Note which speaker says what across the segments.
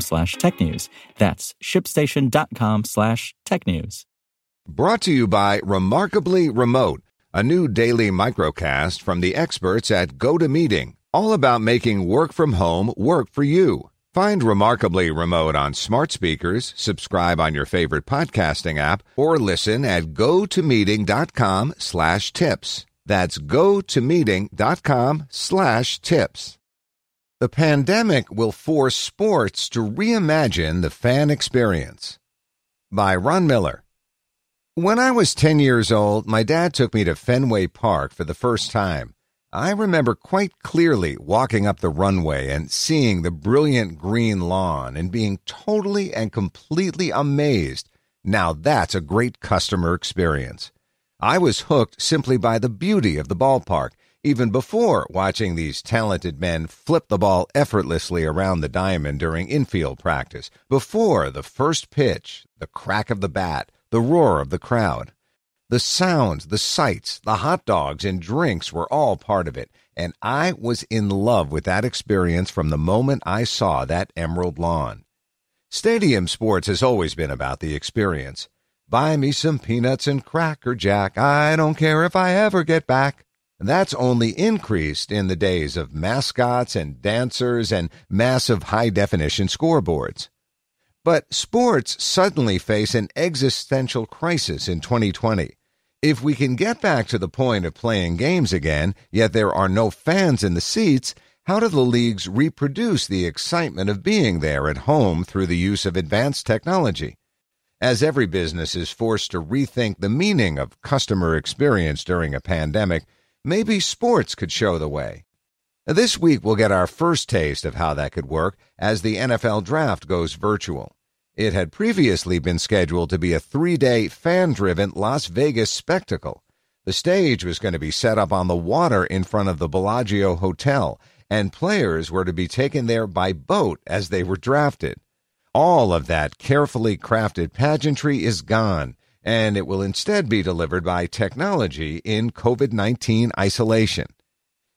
Speaker 1: slash technews. That's shipstation.com slash technews.
Speaker 2: Brought to you by Remarkably Remote, a new daily microcast from the experts at GoToMeeting, all about making work from home work for you. Find Remarkably Remote on smart speakers, subscribe on your favorite podcasting app, or listen at gotomeeting.com slash tips. That's gotomeeting.com slash tips. The pandemic will force sports to reimagine the fan experience. By Ron Miller. When I was 10 years old, my dad took me to Fenway Park for the first time. I remember quite clearly walking up the runway and seeing the brilliant green lawn and being totally and completely amazed. Now that's a great customer experience. I was hooked simply by the beauty of the ballpark, even before watching these talented men flip the ball effortlessly around the diamond during infield practice, before the first pitch, the crack of the bat, the roar of the crowd. The sounds, the sights, the hot dogs and drinks were all part of it, and I was in love with that experience from the moment I saw that emerald lawn. Stadium sports has always been about the experience. Buy me some peanuts and cracker jack. I don't care if I ever get back. That's only increased in the days of mascots and dancers and massive high definition scoreboards. But sports suddenly face an existential crisis in 2020. If we can get back to the point of playing games again, yet there are no fans in the seats, how do the leagues reproduce the excitement of being there at home through the use of advanced technology? As every business is forced to rethink the meaning of customer experience during a pandemic, maybe sports could show the way. This week, we'll get our first taste of how that could work as the NFL draft goes virtual. It had previously been scheduled to be a three day fan driven Las Vegas spectacle. The stage was going to be set up on the water in front of the Bellagio Hotel, and players were to be taken there by boat as they were drafted. All of that carefully crafted pageantry is gone, and it will instead be delivered by technology in COVID 19 isolation.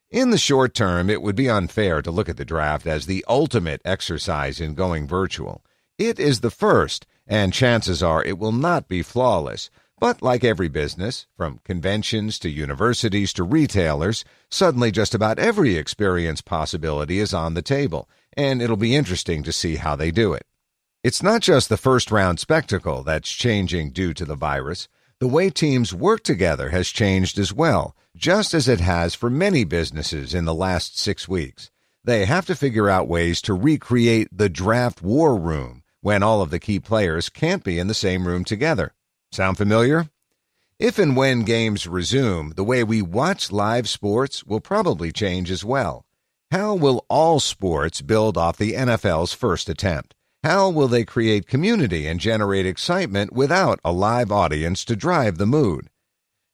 Speaker 2: In the short term, it would be unfair to look at the draft as the ultimate exercise in going virtual. It is the first, and chances are it will not be flawless. But like every business, from conventions to universities to retailers, suddenly just about every experience possibility is on the table, and it'll be interesting to see how they do it. It's not just the first round spectacle that's changing due to the virus. The way teams work together has changed as well, just as it has for many businesses in the last six weeks. They have to figure out ways to recreate the draft war room when all of the key players can't be in the same room together. Sound familiar? If and when games resume, the way we watch live sports will probably change as well. How will all sports build off the NFL's first attempt? How will they create community and generate excitement without a live audience to drive the mood?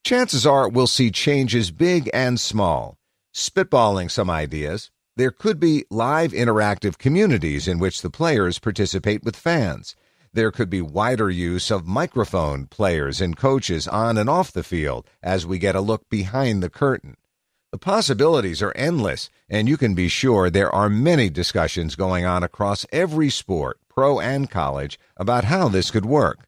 Speaker 2: Chances are we'll see changes big and small. Spitballing some ideas, there could be live interactive communities in which the players participate with fans. There could be wider use of microphone players and coaches on and off the field as we get a look behind the curtain. The possibilities are endless, and you can be sure there are many discussions going on across every sport, pro and college, about how this could work.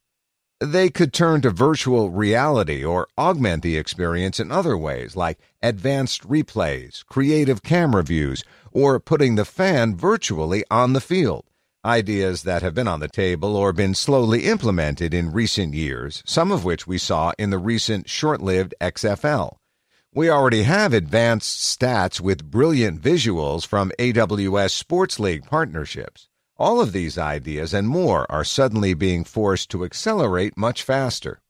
Speaker 2: They could turn to virtual reality or augment the experience in other ways, like advanced replays, creative camera views, or putting the fan virtually on the field. Ideas that have been on the table or been slowly implemented in recent years, some of which we saw in the recent short lived XFL. We already have advanced stats with brilliant visuals from AWS Sports League partnerships. All of these ideas and more are suddenly being forced to accelerate much faster.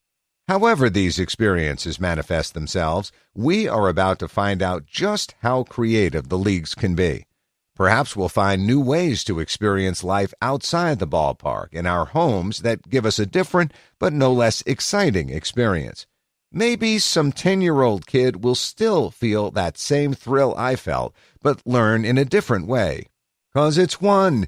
Speaker 2: However, these experiences manifest themselves, we are about to find out just how creative the leagues can be. Perhaps we'll find new ways to experience life outside the ballpark in our homes that give us a different but no less exciting experience. Maybe some 10 year old kid will still feel that same thrill I felt, but learn in a different way. Cause it's one,